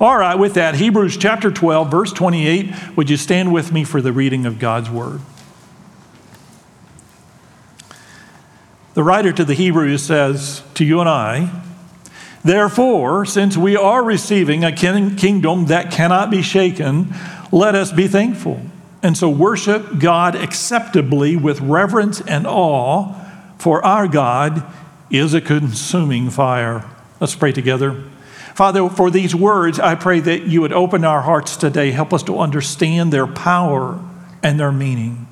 All right, with that, Hebrews chapter 12, verse 28, would you stand with me for the reading of God's word? The writer to the Hebrews says to you and I, Therefore, since we are receiving a kingdom that cannot be shaken, let us be thankful. And so worship God acceptably with reverence and awe, for our God is a consuming fire. Let's pray together. Father, for these words, I pray that you would open our hearts today. Help us to understand their power and their meaning.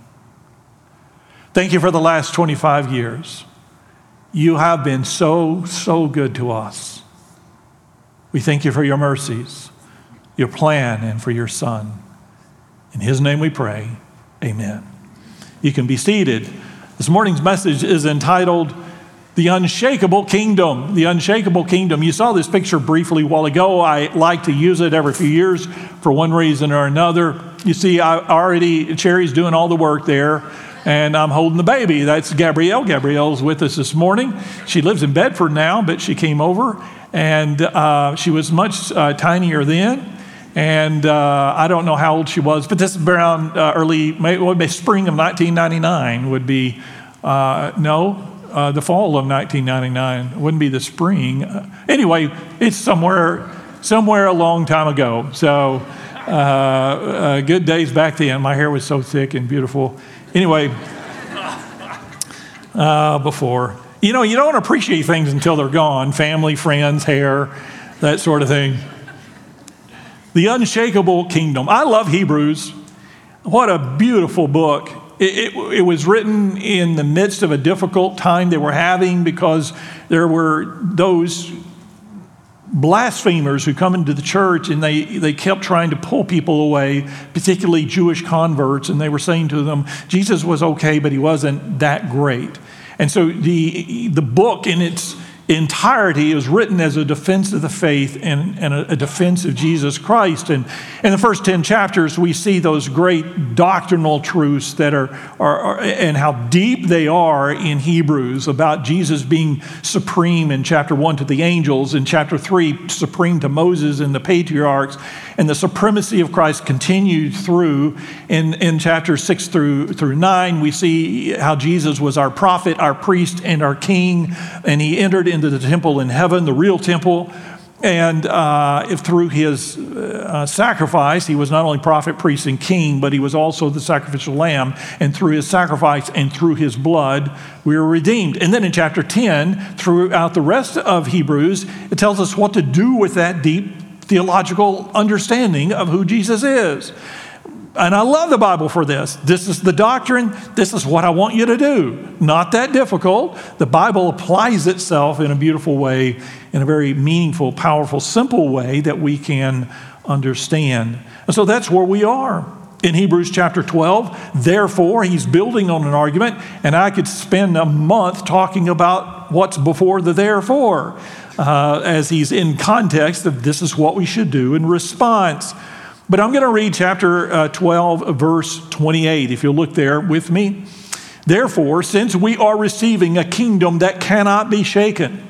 Thank you for the last 25 years. You have been so, so good to us. We thank you for your mercies, your plan, and for your Son. In His name we pray. Amen. You can be seated. This morning's message is entitled The Unshakable Kingdom. The Unshakable Kingdom. You saw this picture briefly a while ago. I like to use it every few years for one reason or another. You see, I already, Cherry's doing all the work there and I'm holding the baby. That's Gabrielle. Gabrielle's with us this morning. She lives in Bedford now, but she came over, and uh, she was much uh, tinier then. And uh, I don't know how old she was, but this is around uh, early, maybe spring of 1999 would be, uh, no, uh, the fall of 1999. It wouldn't be the spring. anyway, it's somewhere, somewhere a long time ago. So, good days back then. My hair was so thick and beautiful. Anyway, uh, before. You know, you don't appreciate things until they're gone family, friends, hair, that sort of thing. The Unshakable Kingdom. I love Hebrews. What a beautiful book. It, it, was written in the midst of a difficult time they were having because there were those blasphemers who come into the church and they, they kept trying to pull people away, particularly Jewish converts, and they were saying to them, Jesus was okay, but he wasn't that great. And so the, the book in its entirety is written as a defense of the faith and, and a, a, defense of Jesus Christ. And in the first 10 chapters, we see those great doctrinal truths that are, are, are, and how deep they are in Hebrews about Jesus being supreme in chapter 1 to the angels, in chapter 3, supreme to Moses and the patriarchs, and the supremacy of Christ continued through in, in chapter 6 through, through 9. We see how Jesus was our prophet, our priest, and our king, and he entered into the temple in heaven, the real temple. And uh, if through his uh, sacrifice, he was not only prophet, priest, and king, but he was also the sacrificial lamb. And through his sacrifice and through his blood, we were redeemed. And then in chapter 10, throughout the rest of Hebrews, it tells us what to do with that deep theological understanding of who Jesus is. And I love the Bible for this. This is the doctrine. This is what I want you to do. Not that difficult. The Bible applies itself in a beautiful way, in a very meaningful, powerful, simple way that we can understand. And so that's where we are in Hebrews chapter 12. Therefore, he's building on an argument, and I could spend a month talking about what's before the therefore uh, as he's in context of this is what we should do in response. But I'm going to read chapter uh, 12, verse 28, if you'll look there with me. Therefore, since we are receiving a kingdom that cannot be shaken,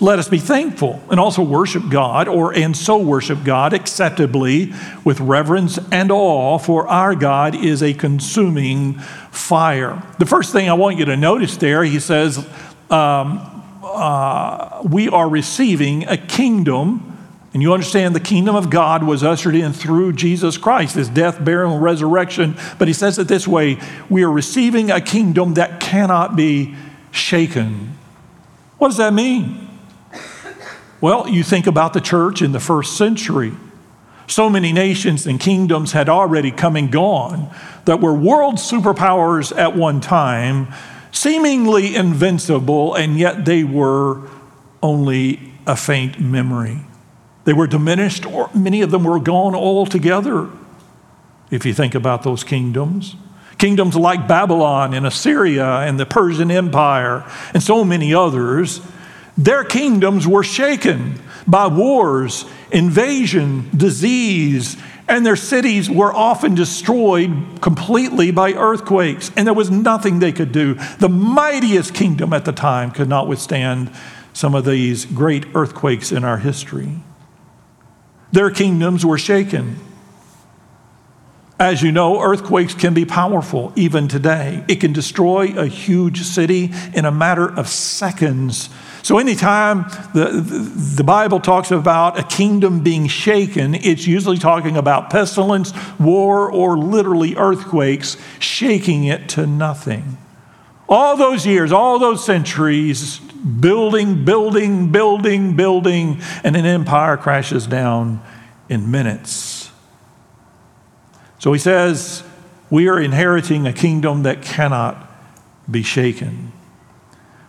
let us be thankful and also worship God, or and so worship God acceptably with reverence and awe, for our God is a consuming fire. The first thing I want you to notice there, he says, um, uh, we are receiving a kingdom. And you understand the kingdom of God was ushered in through Jesus Christ, his death, burial, and resurrection. But he says it this way we are receiving a kingdom that cannot be shaken. What does that mean? Well, you think about the church in the first century. So many nations and kingdoms had already come and gone that were world superpowers at one time seemingly invincible, and yet they were only a faint memory. They were diminished, or many of them were gone altogether, if you think about those kingdoms. Kingdoms like Babylon and Assyria and the Persian Empire and so many others, their kingdoms were shaken by wars, invasion, disease, and their cities were often destroyed completely by earthquakes, and there was nothing they could do. The mightiest kingdom at the time could not withstand some of these great earthquakes in our history. Their kingdoms were shaken. As you know, earthquakes can be powerful even today. It can destroy a huge city in a matter of seconds. So, anytime the, the Bible talks about a kingdom being shaken, it's usually talking about pestilence, war, or literally earthquakes shaking it to nothing. All those years, all those centuries, building, building, building, building, and an empire crashes down in minutes. So he says, We are inheriting a kingdom that cannot be shaken.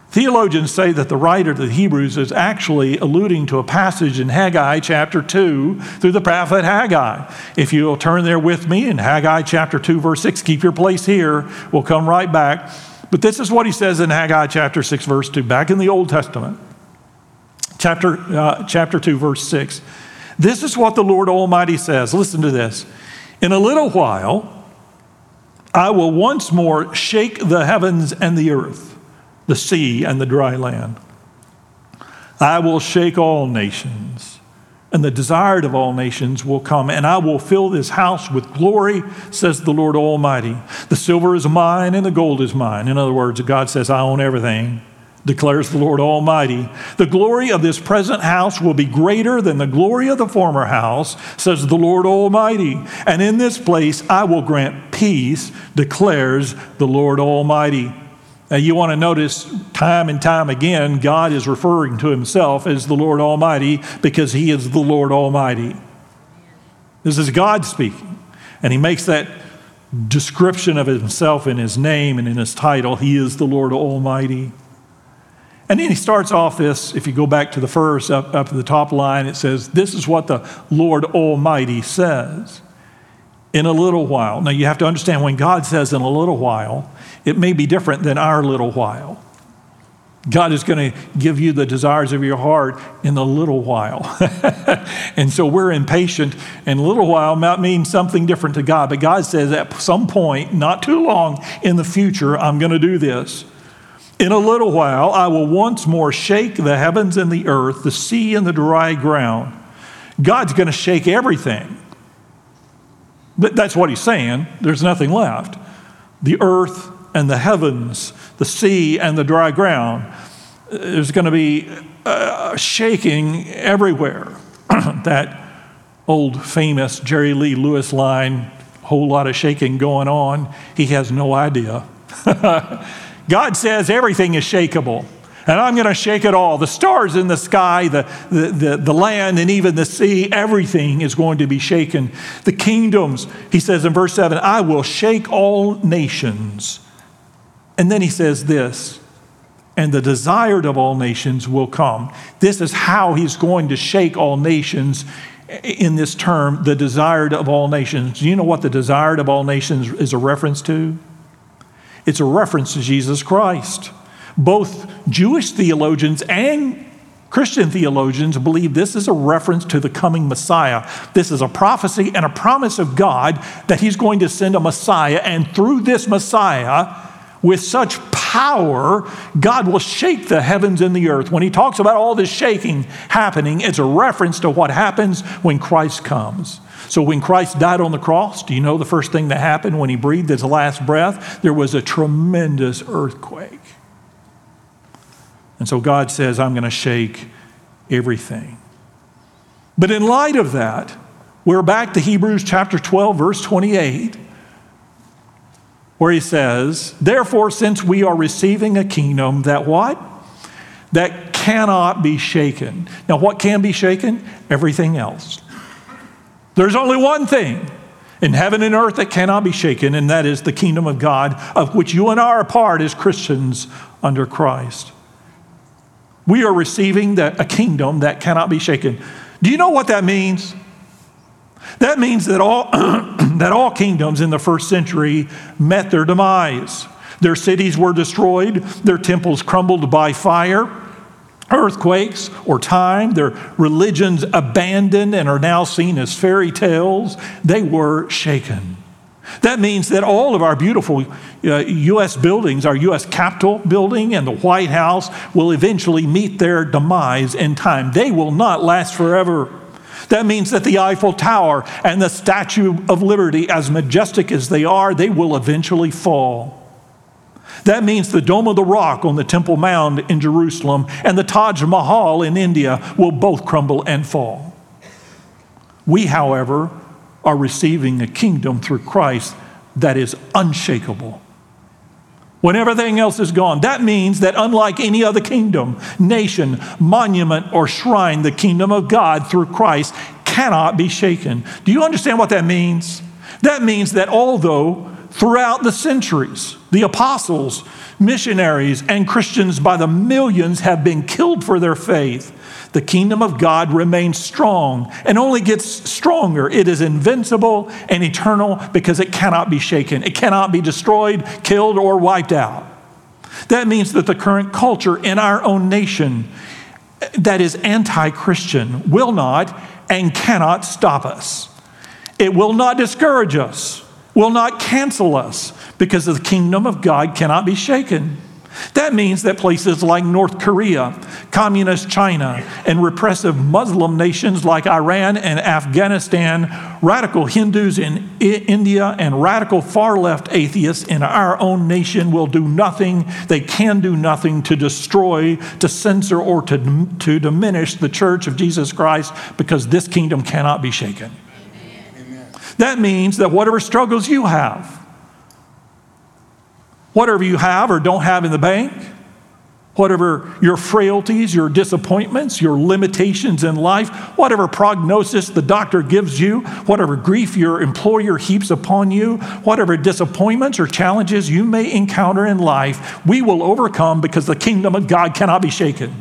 Theologians say that the writer of the Hebrews is actually alluding to a passage in Haggai chapter 2 through the prophet Haggai. If you'll turn there with me in Haggai chapter 2, verse 6, keep your place here. We'll come right back. But this is what he says in Haggai chapter 6, verse 2, back in the Old Testament. Chapter, uh, chapter 2, verse 6. This is what the Lord Almighty says. Listen to this. In a little while, I will once more shake the heavens and the earth, the sea and the dry land. I will shake all nations and the desired of all nations will come, and I will fill this house with glory, says the Lord Almighty. The silver is mine, and the gold is mine. In other words, God says, I own everything, declares the Lord Almighty. The glory of this present house will be greater than the glory of the former house, says the Lord Almighty. And in this place I will grant peace, declares the Lord Almighty. Now, you want to notice time and time again, God is referring to himself as the Lord Almighty because he is the Lord Almighty. This is God speaking. And he makes that description of himself in his name and in his title. He is the Lord Almighty. And then he starts off this, if you go back to the first, up, up the top line, it says, This is what the Lord Almighty says. In a little while. Now you have to understand when God says in a little while, it may be different than our little while. God is going to give you the desires of your heart in a little while. and so we're impatient, and a little while might mean something different to God. But God says at some point, not too long in the future, I'm going to do this. In a little while, I will once more shake the heavens and the earth, the sea and the dry ground. God's going to shake everything. That's what he's saying. There's nothing left. The earth and the heavens, the sea and the dry ground. There's going to be uh, shaking everywhere. that old famous Jerry Lee Lewis line, whole lot of shaking going on. He has no idea. God says everything is shakable. And I'm going to shake it all. The stars in the sky, the, the, the, the, land, and even the sea, everything is going to be shaken. The kingdoms, he says in verse 7, I will shake all nations. And then he says this, and the desired of all nations will come. This is how he's going to shake all nations in this term, the desired of all nations. Do you know what the desired of all nations is a reference to? It's a reference to Jesus Christ. Both Jewish theologians and Christian theologians believe this is a reference to the coming Messiah. This is a prophecy and a promise of God that He's going to send a Messiah, and through this Messiah, with such power, God will shake the heavens and the earth. When he talks about all this shaking happening, it's a reference to what happens when Christ comes. So, when Christ died on the cross, do you know the first thing that happened when he breathed his last breath? There was a tremendous earthquake. And so God says, I'm going to shake everything. But in light of that, we're back to Hebrews chapter 12, verse 28 where he says, Therefore, since we are receiving a kingdom that what? That cannot be shaken. Now, what can be shaken? Everything else. There's only one thing in heaven and earth that cannot be shaken, and that is the kingdom of God, of which you and I are part as Christians under Christ. We are receiving the, a kingdom that cannot be shaken. Do you know what that means? That means that all, that all kingdoms in the first century met their demise. Their cities were destroyed, their temples crumbled by fire, earthquakes, or time. Their religions abandoned and are now seen as fairy tales. They were shaken. That means that all of our beautiful uh, U.S. buildings, our U.S. Capitol building and the White House, will eventually meet their demise in time. They will not last forever. That means that the Eiffel Tower and the Statue of Liberty, as majestic as they are, they will eventually fall. That means the Dome of the Rock on the Temple Mount in Jerusalem and the Taj Mahal in India will both crumble and fall. We, however, are receiving a kingdom through Christ that is unshakable. When everything else is gone, that means that unlike any other kingdom, nation, monument, or shrine, the kingdom of God through Christ cannot be shaken. Do you understand what that means? That means that although throughout the centuries, the apostles, missionaries, and Christians by the millions have been killed for their faith, the kingdom of God remains strong and only gets stronger. It is invincible and eternal because it cannot be shaken, it cannot be destroyed, killed, or wiped out. That means that the current culture in our own nation that is anti Christian will not and cannot stop us. It will not discourage us, will not cancel us because the kingdom of God cannot be shaken. That means that places like North Korea, Communist China, and repressive Muslim nations like Iran and Afghanistan, radical Hindus in India, and radical far left atheists in our own nation will do nothing, they can do nothing to destroy, to censor, or to, to diminish the church of Jesus Christ because this kingdom cannot be shaken. That means that whatever struggles you have, whatever you have or don't have in the bank, whatever your frailties, your disappointments, your limitations in life, whatever prognosis the doctor gives you, whatever grief your employer heaps upon you, whatever disappointments or challenges you may encounter in life, we will overcome because the kingdom of God cannot be shaken.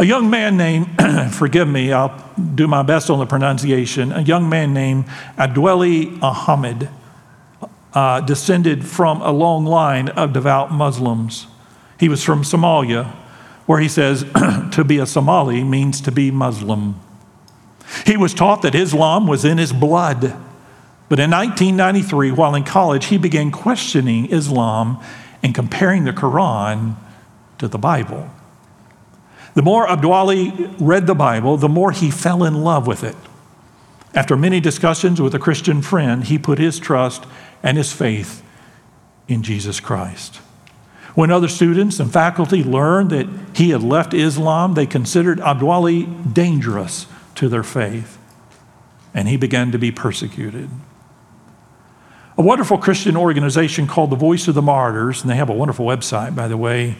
A young man named, forgive me, I'll do my best on the pronunciation, a young man named Abdiweli Ahmed uh, descended from a long line of devout Muslims. He was from Somalia, where he says to be a Somali means to be Muslim. He was taught that Islam was in his blood. But in 1993, while in college, he began questioning Islam and comparing the Quran to the Bible. The more Abdiweli read the Bible, the more he fell in love with it. After many discussions with a Christian friend, he put his trust and his faith in Jesus Christ. When other students and faculty learned that he had left Islam, they considered Abdiweli dangerous to their faith, and he began to be persecuted. A wonderful Christian organization called the Voice of the Martyrs, and they have a wonderful website, by the way,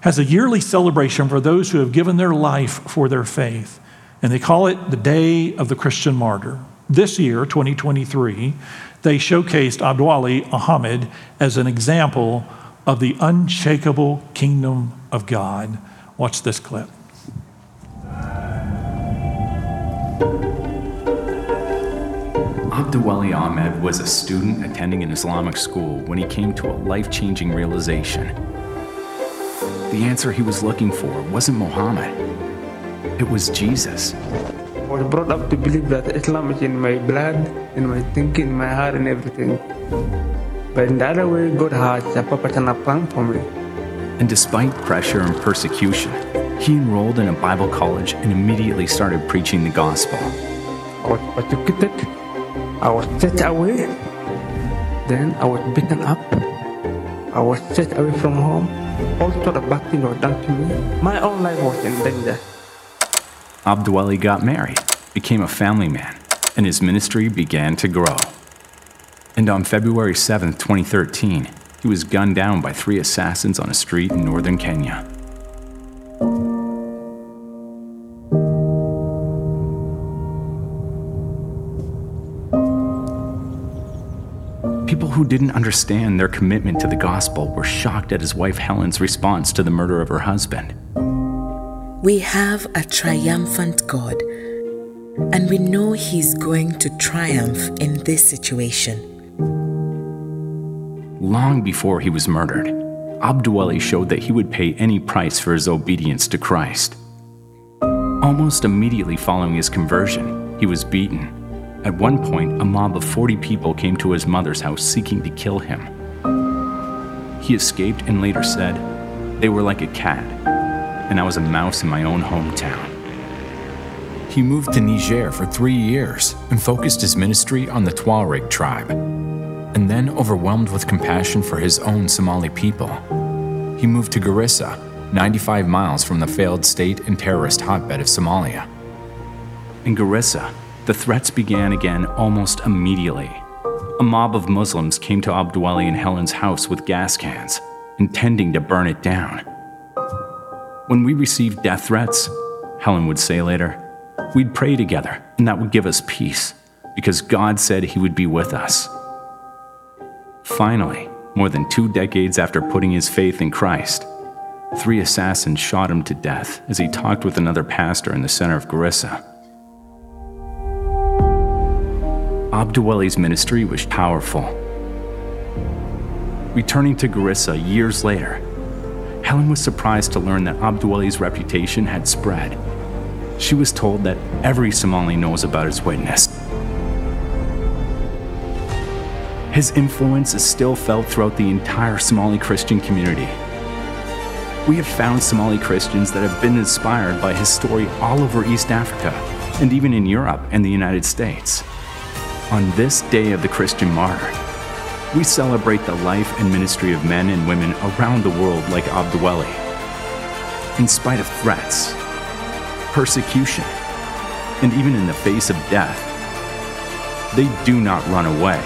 has a yearly celebration for those who have given their life for their faith. And they call it the Day of the Christian Martyr. This year, 2023, they showcased Abdiweli Ahmed as an example of the unshakable kingdom of God. Watch this clip. Abdiweli Ahmed was a student attending an Islamic school when he came to a life changing realization. The answer he was looking for wasn't Muhammad, it was Jesus. I was brought up to believe that Islam is in my blood, in my thinking, in my heart, and everything. But in the other way, God has a purpose and a plan for me. And despite pressure and persecution, he enrolled in a Bible college and immediately started preaching the gospel. I was persecuted, I was set away, then I was beaten up, I was set away from home. All sort of bad things were done to me. My own life was in danger. Abdiweli got married, became a family man, and his ministry began to grow. And on February 7, 2013, he was gunned down by three assassins on a street in northern Kenya. Who didn't understand their commitment to the gospel were shocked at his wife Helen's response to the murder of her husband. We have a triumphant God, and we know He's going to triumph in this situation. Long before he was murdered, Abdiweli showed that he would pay any price for his obedience to Christ. Almost immediately following his conversion, he was beaten. At one point, a mob of 40 people came to his mother's house seeking to kill him. He escaped and later said, They were like a cat and I was a mouse in my own hometown. he moved to Niger for three years and focused his ministry on the Tuareg tribe. And then, overwhelmed with compassion for his own Somali people, he moved to Garissa, 95 miles from the failed state and terrorist hotbed of Somalia. In Garissa, the threats began again almost immediately. A mob of Muslims came to Abdiweli and Helen's house with gas cans, intending to burn it down. When we received death threats, Helen would say later, we'd pray together, and that would give us peace, because God said He would be with us. Finally, more than two decades after putting his faith in Christ, three assassins shot him to death as he talked with another pastor in the center of Garissa. Abdiweli's ministry was powerful. Returning to Garissa years later, Helen was surprised to learn that Abdiweli's reputation had spread. She was told that every Somali knows about his witness. His influence is still felt throughout the entire Somali Christian community. We have found Somali Christians that have been inspired by his story all over East Africa and even in Europe and the United States. On this day of the Christian martyr, we celebrate the life and ministry of men and women around the world like Abdiweli. In spite of threats, persecution, and even in the face of death, they do not run away.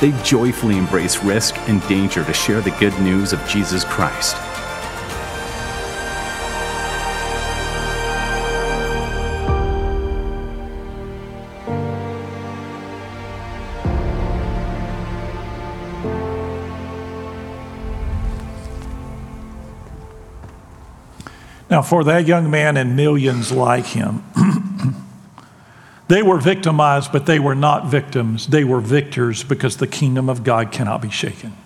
They joyfully embrace risk and danger to share the good news of Jesus Christ. Now, for that young man and millions like him, they were victimized, but they were not victims. They were victors because the kingdom of God cannot be shaken.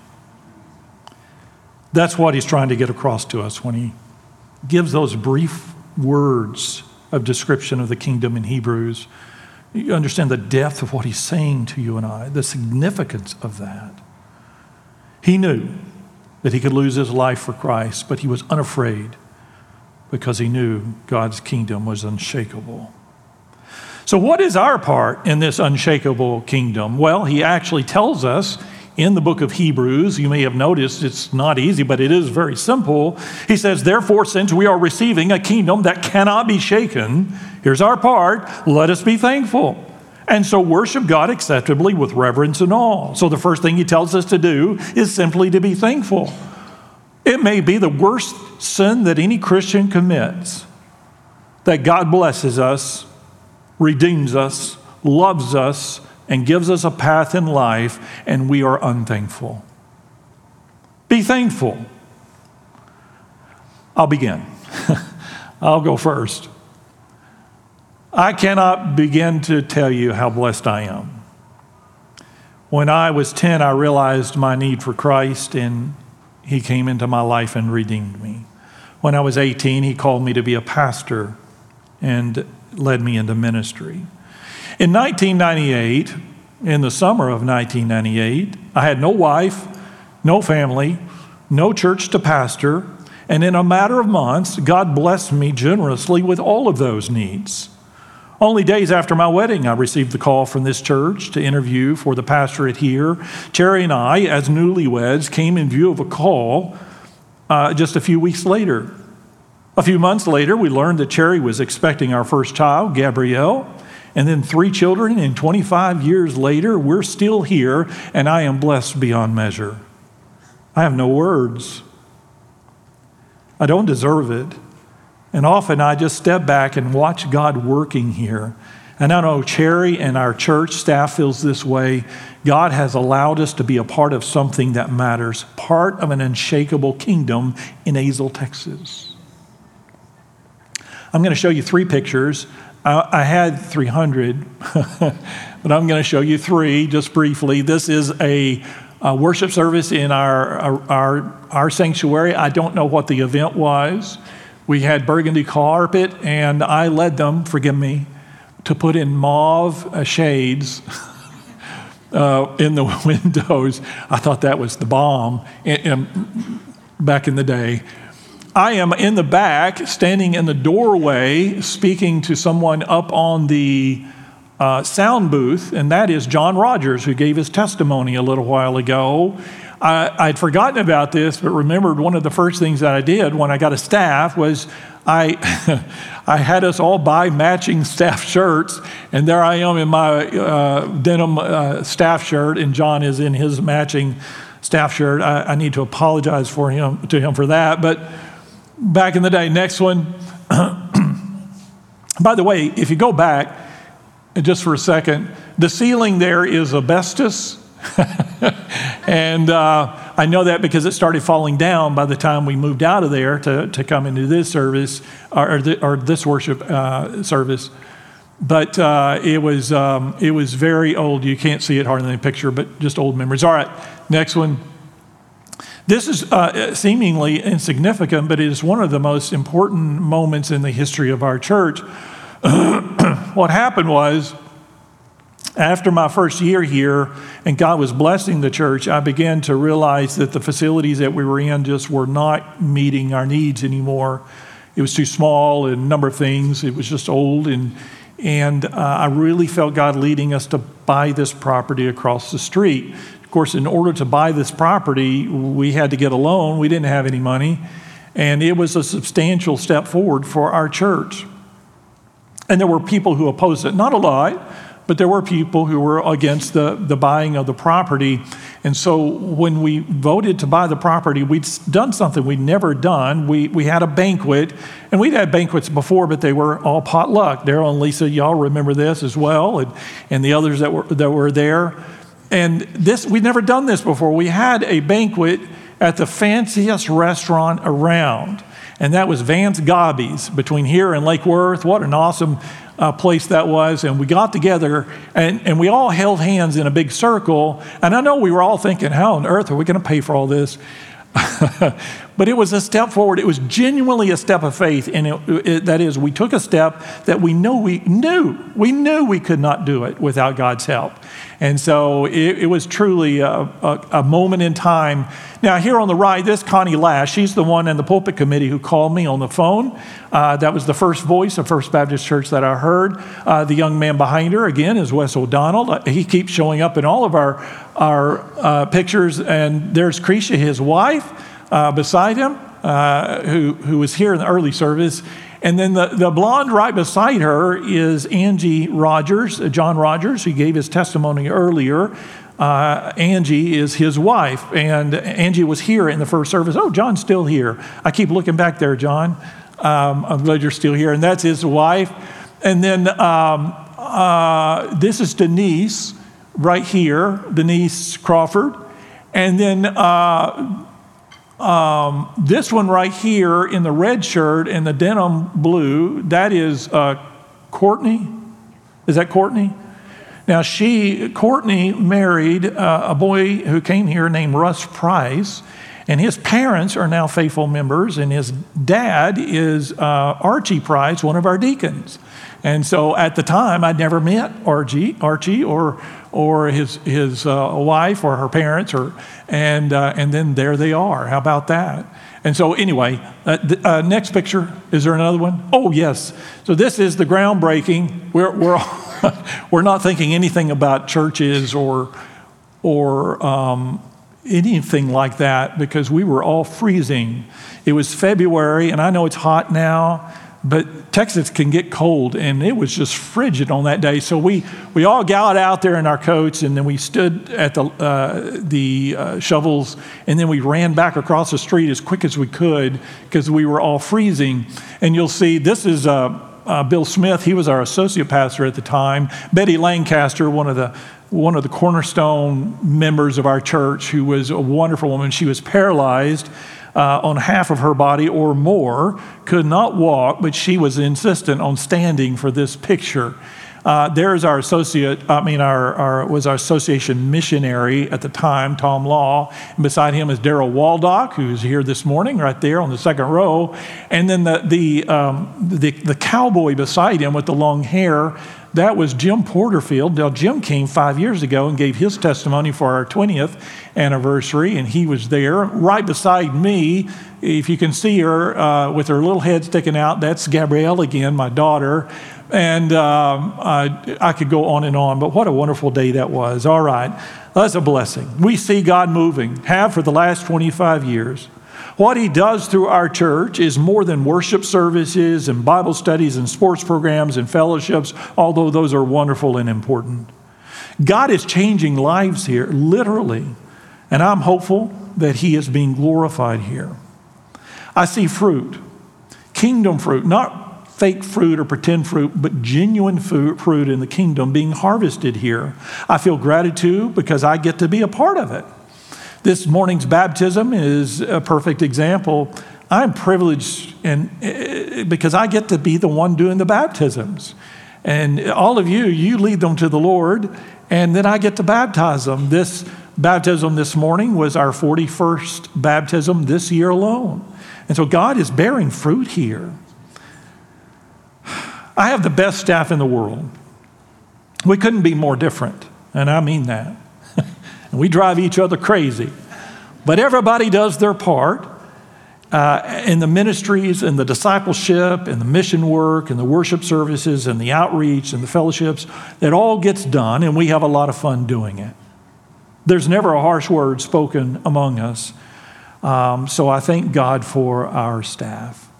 That's what he's trying to get across to us when he gives those brief words of description of the kingdom in Hebrews. You understand the depth of what he's saying to you and I, the significance of that. He knew that he could lose his life for Christ, but he was unafraid because he knew God's kingdom was unshakable. So, what is our part in this unshakable kingdom? Well, he actually tells us in the book of Hebrews. You may have noticed it's not easy, but it is very simple. He says, Therefore, since we are receiving a kingdom that cannot be shaken, here's our part let us be thankful. And so worship God acceptably with reverence and awe. So the first thing he tells us to do is simply to be thankful. It may be the worst sin that any Christian commits that God blesses us, redeems us, loves us, and gives us a path in life, and we are unthankful. Be thankful. I'll begin. I'll go first. I cannot begin to tell you how blessed I am. When I was 10, I realized my need for Christ, and he came into my life and redeemed me. When I was 18, he called me to be a pastor and led me into ministry. In 1998, in the summer of 1998, I had no wife, no family, no church to pastor, and in a matter of months, God blessed me generously with all of those needs. Only days after my wedding, I received the call from this church to interview for the pastorate here. Cherry and I, as newlyweds, came in view of a call uh, just a few weeks later. A few months later, we learned that Cherry was expecting our first child, Gabrielle, and then three children. And 25 years later, we're still here, and I am blessed beyond measure. I have no words. I don't deserve it. And often I just step back and watch God working here. And I know Cherry and our church staff feels this way. God has allowed us to be a part of something that matters, part of an unshakable kingdom in Azle, Texas. I'm going to show you three pictures. I had 300, but I'm going to show you three just briefly. This is a, a worship service in our, our, our sanctuary. I don't know what the event was. We had burgundy carpet, and I led them, forgive me, to put in mauve uh, shades uh, in the windows. I thought that was the bomb in, in, back in the day. I am in the back, standing in the doorway, speaking to someone up on the uh, sound booth, and that is John Rogers, who gave his testimony a little while ago. I, would forgotten about this, but remembered one of the first things that I did when I got a staff was I, I had us all buy matching staff shirts, and there I am in my uh, denim uh, staff shirt, and John is in his matching staff shirt. I, I, need to apologize for him to him for that. But back in the day, next one. By the way, if you go back just for a second, the ceiling there is asbestos. and uh, I know that because it started falling down by the time we moved out of there to, to come into this service or, or, the, or this worship uh, service. But uh, it, was, um, it was very old. You can't see it hardly in the picture, but just old memories. All right, next one. This is uh, seemingly insignificant, but it is one of the most important moments in the history of our church. what happened was, after my first year here and God was blessing the church, I began to realize that the facilities that we were in just were not meeting our needs anymore. It was too small and a number of things. It was just old and and uh, I really felt God leading us to buy this property across the street. Of course, in order to buy this property, we had to get a loan. We didn't have any money, and it was a substantial step forward for our church. And there were people who opposed it, not a lot, but there were people who were against the, the buying of the property. And so when we voted to buy the property, we'd done something we'd never done. We, we had a banquet, and we'd had banquets before, but they were all potluck. Daryl and Lisa, y'all remember this as well, and, and the others that were, that were there. And this, we'd never done this before. We had a banquet at the fanciest restaurant around and that was Vance Godbey's between here and Lake Worth. What an awesome uh, place that was. And we got together and, and we all held hands in a big circle. And I know we were all thinking, how on earth are we going to pay for all this? but it was a step forward. It was genuinely a step of faith. And it, it, that is, we took a step that we know we knew, we knew we could not do it without God's help. And so it, it was truly a, a, a, moment in time. Now, here on the right, this Connie Lash, she's the one in the pulpit committee who called me on the phone. Uh, that was the first voice of First Baptist Church that I heard. Uh, the young man behind her, again, is Wes O'Donnell. Uh, he keeps showing up in all of our, our uh, pictures. And there's Cretia, his wife, uh, beside him, uh, who, who was here in the early service. And then the, the blonde right beside her is Angie Rogers, uh, John Rogers, who gave his testimony earlier. Uh, Angie is his wife, and Angie was here in the first service. Oh, John's still here. I keep looking back there, John. Um, I'm glad you're still here. And that's his wife. And then um, uh, this is Denise right here, Denise Crawford. And then uh, um, this one right here in the red shirt and the denim blue, that is uh, Courtney. Is that Courtney? Now, she, Courtney, married uh, a boy who came here named Russ Price, and his parents are now faithful members, and his dad is uh, Archie Price, one of our deacons. And so at the time, I'd never met Archie, Archie or, or his, his uh, wife or her parents, or, and, uh, and then there they are. How about that? And so, anyway, uh, the, uh, next picture. Is there another one? Oh, yes. So, this is the groundbreaking. We're, we're, we're not thinking anything about churches or, or um, anything like that because we were all freezing. It was February, and I know it's hot now, but Texas can get cold, and it was just frigid on that day. So we, we all got out there in our coats, and then we stood at the, uh, the uh, shovels, and then we ran back across the street as quick as we could because we were all freezing. And you'll see this is uh, uh, Bill Smith. He was our associate pastor at the time. Betty Lancaster, one of the one of the cornerstone members of our church, who was a wonderful woman. She was paralyzed uh, on half of her body or more, could not walk, but she was insistent on standing for this picture. Uh, there's our associate, I mean, our, our, was our association missionary at the time, Tom Law. And beside him is Daryl Waldock, who's here this morning, right there on the second row. And then the, the, um, the, the cowboy beside him with the long hair, that was Jim Porterfield. Now, Jim came five years ago and gave his testimony for our 20th anniversary, and he was there right beside me. If you can see her uh, with her little head sticking out, that's Gabrielle again, my daughter. And um, I, I could go on and on, but what a wonderful day that was. All right, that's a blessing. We see God moving, have for the last 25 years. What he does through our church is more than worship services and Bible studies and sports programs and fellowships, although those are wonderful and important. God is changing lives here, literally, and I'm hopeful that he is being glorified here. I see fruit, kingdom fruit, not fake fruit or pretend fruit, but genuine fruit in the kingdom being harvested here. I feel gratitude because I get to be a part of it. This morning's baptism is a perfect example. I'm privileged and eh, because I get to be the one doing the baptisms. And all of you, you lead them to the Lord, and then I get to baptize them. This baptism this morning was our 41st baptism this year alone. And so God is bearing fruit here. I have the best staff in the world. We couldn't be more different, and I mean that. and we drive each other crazy. But everybody does their part uh, in the ministries and the discipleship and the mission work and the worship services and the outreach and the fellowships. It all gets done, and we have a lot of fun doing it. There's never a harsh word spoken among us. Um, so I thank God for our staff.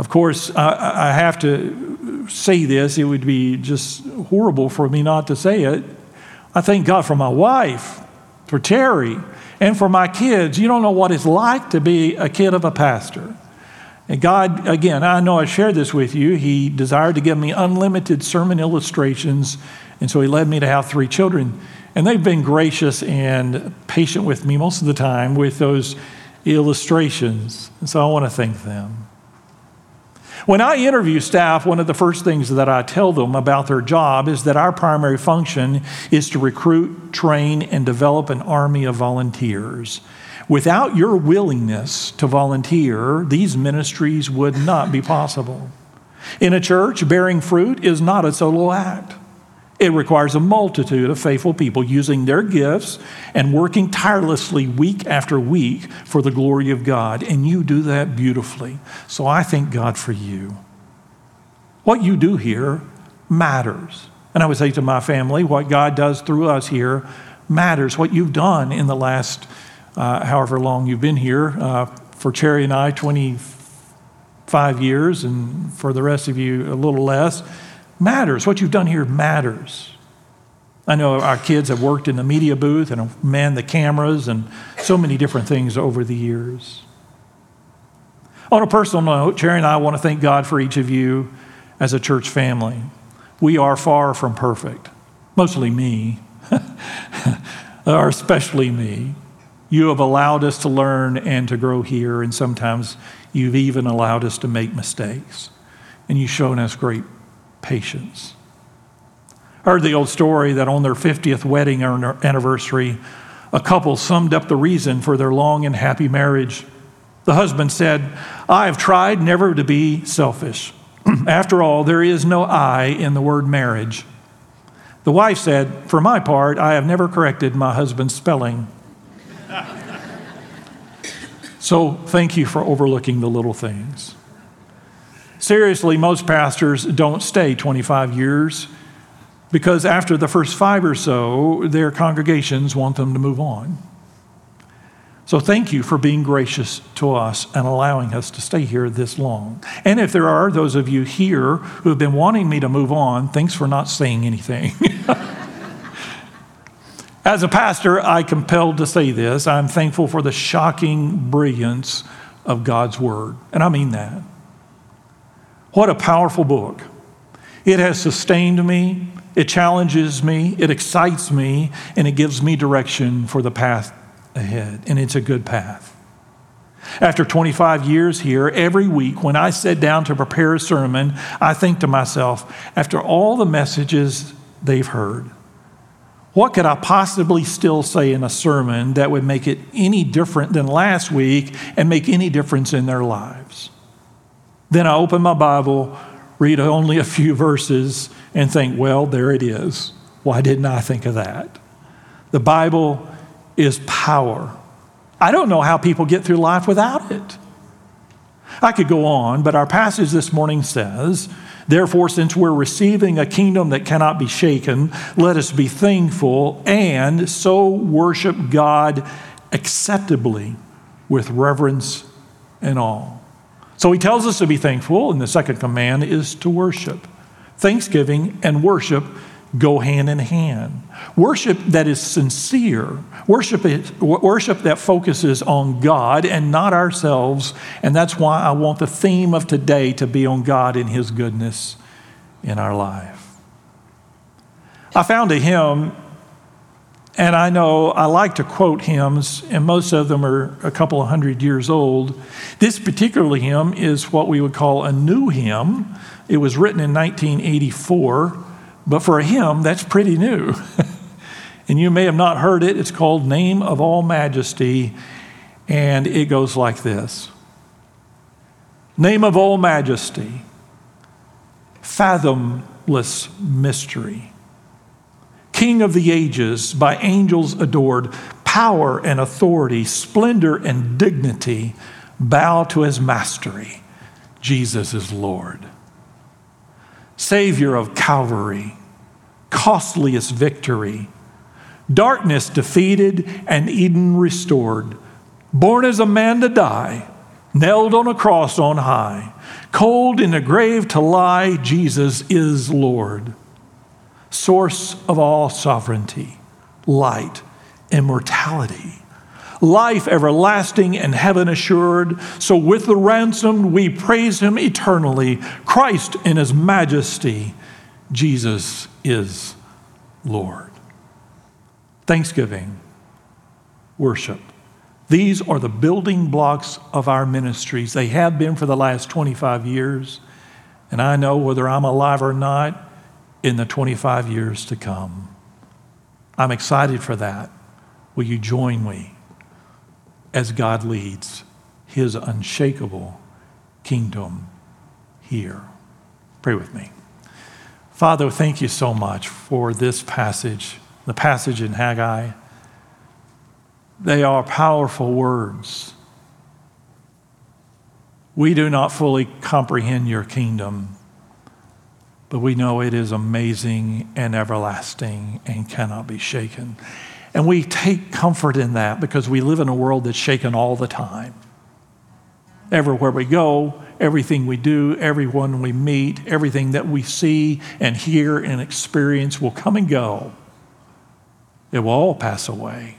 Of course, I, I have to say this, it would be just horrible for me not to say it. I thank God for my wife, for Cherry, and for my kids. You don't know what it's like to be a kid of a pastor. And God, again, I know I shared this with you. He desired to give me unlimited sermon illustrations, and so He led me to have three children. And they've been gracious and patient with me most of the time with those illustrations. And so I want to thank them. When I interview staff, one of the first things that I tell them about their job is that our primary function is to recruit, train, and develop an army of volunteers. Without your willingness to volunteer, these ministries would not be possible. In a church, bearing fruit is not a solo act. It requires a multitude of faithful people using their gifts and working tirelessly week after week for the glory of God. And you do that beautifully. So I thank God for you. What you do here matters. And I would say to my family, what God does through us here matters. What you've done in the last uh, however long you've been here, uh, for Cherry and I, 25 years, and for the rest of you, a little less matters. What you've done here matters. I know our kids have worked in the media booth and manned the cameras and so many different things over the years. On a personal note, Cherry and I want to thank God for each of you as a church family. We are far from perfect, mostly me, or especially me. You have allowed us to learn and to grow here, and sometimes you've even allowed us to make mistakes. And you've shown us great patience. I heard the old story that on their 50th wedding anniversary, a couple summed up the reason for their long and happy marriage. The husband said, I have tried never to be selfish. After all, there is no I in the word marriage. The wife said, For my part, I have never corrected my husband's spelling. so thank you for overlooking the little things. Seriously, most pastors don't stay 25 years because after the first five or so, their congregations want them to move on. So thank you for being gracious to us and allowing us to stay here this long. And if there are those of you here who have been wanting me to move on, thanks for not saying anything. As a pastor, I'm compelled to say this. I'm thankful for the shocking brilliance of God's word. And I mean that. What a powerful book. It has sustained me, it challenges me, it excites me, and it gives me direction for the path ahead. And it's a good path. After 25 years here, every week when I sit down to prepare a sermon, I think to myself, after all the messages they've heard, what could I possibly still say in a sermon that would make it any different than last week and make any difference in their lives? Then I open my Bible, read only a few verses, and think, well, there it is. Why didn't I think of that? The Bible is power. I don't know how people get through life without it. I could go on, but our passage this morning says, Therefore, since we're receiving a kingdom that cannot be shaken, let us be thankful and so worship God acceptably with reverence and awe. So he tells us to be thankful, and the second command is to worship. Thanksgiving and worship go hand in hand. Worship that is sincere, worship, worship that focuses on God and not ourselves. And that's why I want the theme of today to be on God and His goodness in our life. I found a hymn, and I know I like to quote hymns, and most of them are a couple of hundred years old. This particular hymn is what we would call a new hymn. It was written in 1984. But for a hymn, that's pretty new. and you may have not heard it. It's called Name of All Majesty. And it goes like this Name of all majesty, fathomless mystery, King of the ages, by angels adored, power and authority, splendor and dignity, bow to his mastery. Jesus is Lord. Savior of Calvary, costliest victory. Darkness defeated and Eden restored. Born as a man to die, nailed on a cross on high, cold in a grave to lie, Jesus is Lord. Source of all sovereignty, light, immortality, life everlasting and heaven assured. So with the ransomed, we praise him eternally. Christ in his majesty, Jesus is Lord. Thanksgiving, worship. These are the building blocks of our ministries. They have been for the last 25 years. And I know whether I'm alive or not in the 25 years to come. I'm excited for that. Will you join me as God leads his unshakable kingdom here? Pray with me. Father, thank you so much for this passage, the passage in Haggai. They are powerful words. We do not fully comprehend your kingdom, but we know it is amazing and everlasting and cannot be shaken. And we take comfort in that because we live in a world that's shaken all the time. Everywhere we go, everything we do, everyone we meet, everything that we see and hear and experience will come and go. It will all pass away.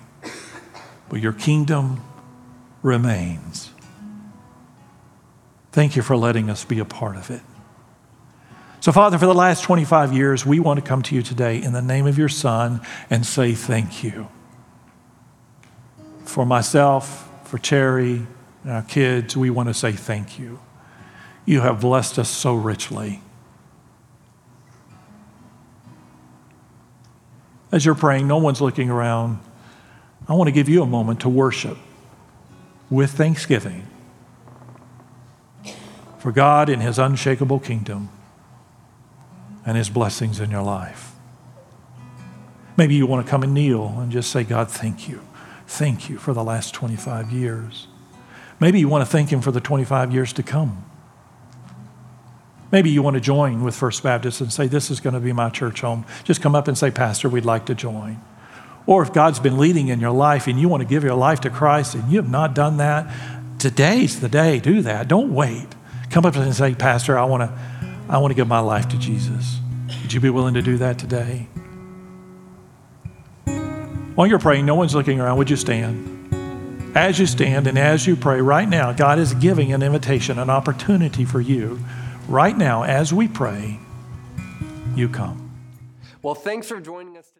But your kingdom remains. Thank you for letting us be a part of it. So, Father, for the last 25 years, we want to come to you today in the name of your Son and say thank you. For myself, for Cherry, our kids, we want to say thank you. You have blessed us so richly. As you're praying, no one's looking around. I want to give you a moment to worship with thanksgiving for God and His unshakable kingdom and His blessings in your life. Maybe you want to come and kneel and just say, God, thank you. Thank you for the last 25 years. Maybe you want to thank Him for the 25 years to come. Maybe you want to join with First Baptist and say, This is going to be my church home. Just come up and say, Pastor, we'd like to join. Or if God's been leading in your life and you want to give your life to Christ and you have not done that, today's the day. Do that. Don't wait. Come up and say, Pastor, I want to, I want to give my life to Jesus. Would you be willing to do that today? While you're praying, no one's looking around. Would you stand? As you stand and as you pray right now, God is giving an invitation, an opportunity for you right now, as we pray, you come. Well, thanks for joining us.